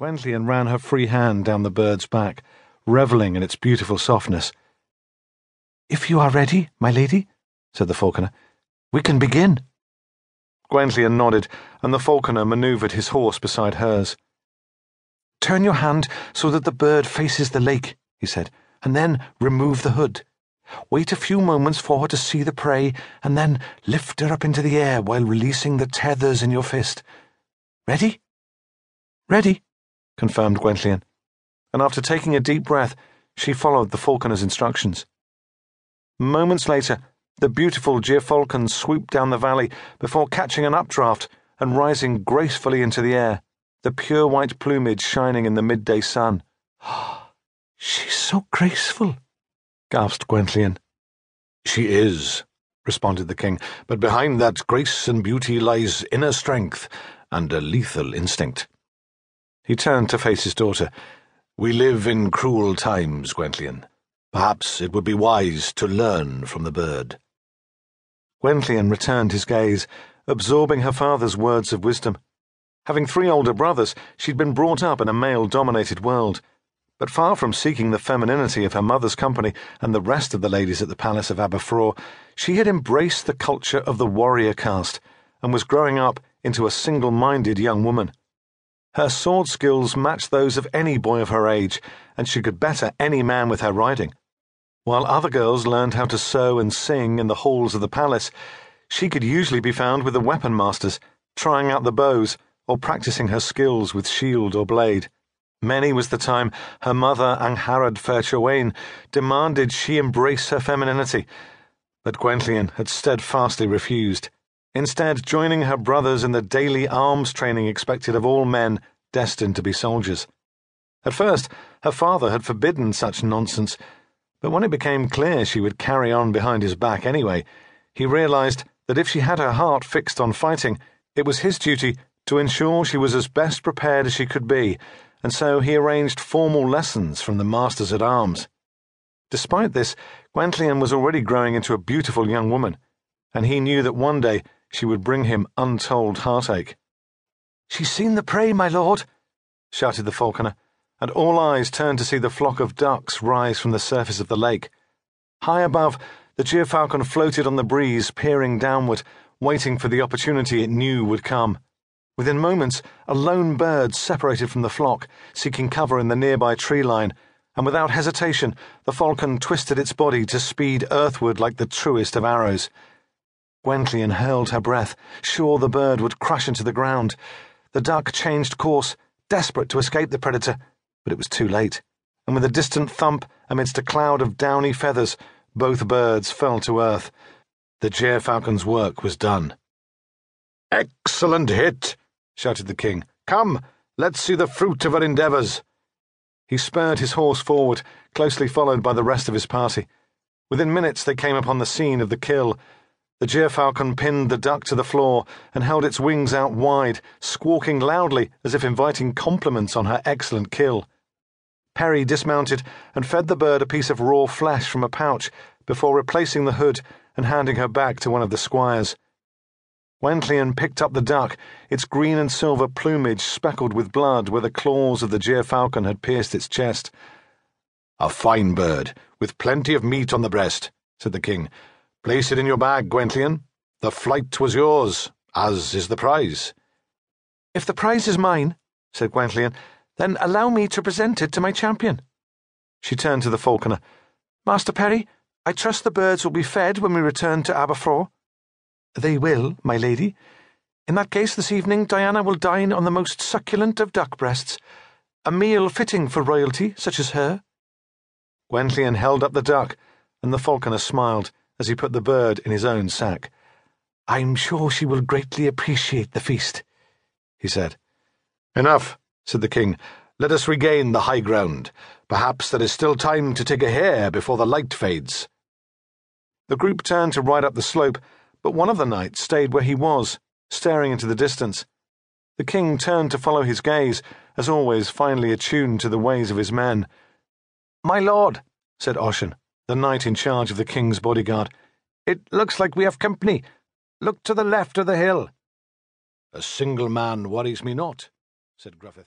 Gwenllian ran her free hand down the bird's back, revelling in its beautiful softness. If you are ready, my lady, said the falconer, we can begin. Gwenllian nodded, and the falconer manoeuvred his horse beside hers. Turn your hand so that the bird faces the lake, he said, and then remove the hood. Wait a few moments for her to see the prey, and then lift her up into the air while releasing the tethers in your fist. Ready? Ready, confirmed Gwenllian, and after taking a deep breath, she followed the falconer's instructions. Moments later, the beautiful gyrfalcon swooped down the valley before catching an updraft and rising gracefully into the air, the pure white plumage shining in the midday sun. She's so graceful, gasped Gwenllian. She is, responded the king, but behind that grace and beauty lies inner strength and a lethal instinct. He turned to face his daughter. We live in cruel times, Gwenllian. Perhaps it would be wise to learn from the bird. Gwenllian returned his gaze, absorbing her father's words of wisdom. Having three older brothers, she'd been brought up in a male dominated world. But far from seeking the femininity of her mother's company and the rest of the ladies at the Palace of Aberffraw, she had embraced the culture of the warrior caste and was growing up into a single minded young woman. Her sword skills matched those of any boy of her age, and she could better any man with her riding. While other girls learned how to sew and sing in the halls of the palace, she could usually be found with the weapon masters, trying out the bows or practicing her skills with shield or blade. Many was the time her mother, Angharad ferch Owain, demanded she embrace her femininity, but Gwenllian had steadfastly refused, instead joining her brothers in the daily arms training expected of all men destined to be soldiers. At first, her father had forbidden such nonsense but when it became clear she would carry on behind his back anyway, he realized that if she had her heart fixed on fighting, it was his duty to ensure she was as best prepared as she could be, and so he arranged formal lessons from the masters at arms. Despite this, Gwenllian was already growing into a beautiful young woman, and he knew that one day she would bring him untold heartache. She's seen the prey, my lord, shouted the falconer and all eyes turned to see the flock of ducks rise from the surface of the lake. High above, the gyrfalcon floated on the breeze, peering downward, waiting for the opportunity it knew would come. Within moments, a lone bird separated from the flock, seeking cover in the nearby tree line, and without hesitation, the falcon twisted its body to speed earthward like the truest of arrows. Gwenllian held her breath, sure the bird would crash into the ground. The duck changed course, desperate to escape the predator but it was too late, and with a distant thump amidst a cloud of downy feathers, both birds fell to earth. The gyrfalcon's work was done. Excellent hit, shouted the king. Come, let's see the fruit of our endeavours. He spurred his horse forward, closely followed by the rest of his party. Within minutes they came upon the scene of the kill. The gyrfalcon pinned the duck to the floor and held its wings out wide, squawking loudly as if inviting compliments on her excellent kill. Perry dismounted and fed the bird a piece of raw flesh from a pouch before replacing the hood and handing her back to one of the squires. Gwenllian picked up the duck, its green and silver plumage speckled with blood where the claws of the gyrfalcon had pierced its chest. A fine bird, with plenty of meat on the breast, said the king. Place it in your bag, Gwenllian. The flight was yours, as is the prize. If the prize is mine, said Gwenllian, then allow me to present it to my champion. She turned to the falconer. Master Perry, I trust the birds will be fed when we return to Aberffraw. They will, my lady. In that case, this evening Diana will dine on the most succulent of duck breasts, a meal fitting for royalty such as her. Gwenllian held up the duck, and the falconer smiled as he put the bird in his own sack. I'm sure she will greatly appreciate the feast, he said. Enough, said the king. Let us regain the high ground. Perhaps there is still time to take a hare before the light fades. The group turned to ride up the slope, but one of the knights stayed where he was, staring into the distance. The king turned to follow his gaze, as always finely attuned to the ways of his men. My lord, said Ossian, the knight in charge of the king's bodyguard, it looks like we have company. Look to the left of the hill. A single man worries me not, said Gruffydd.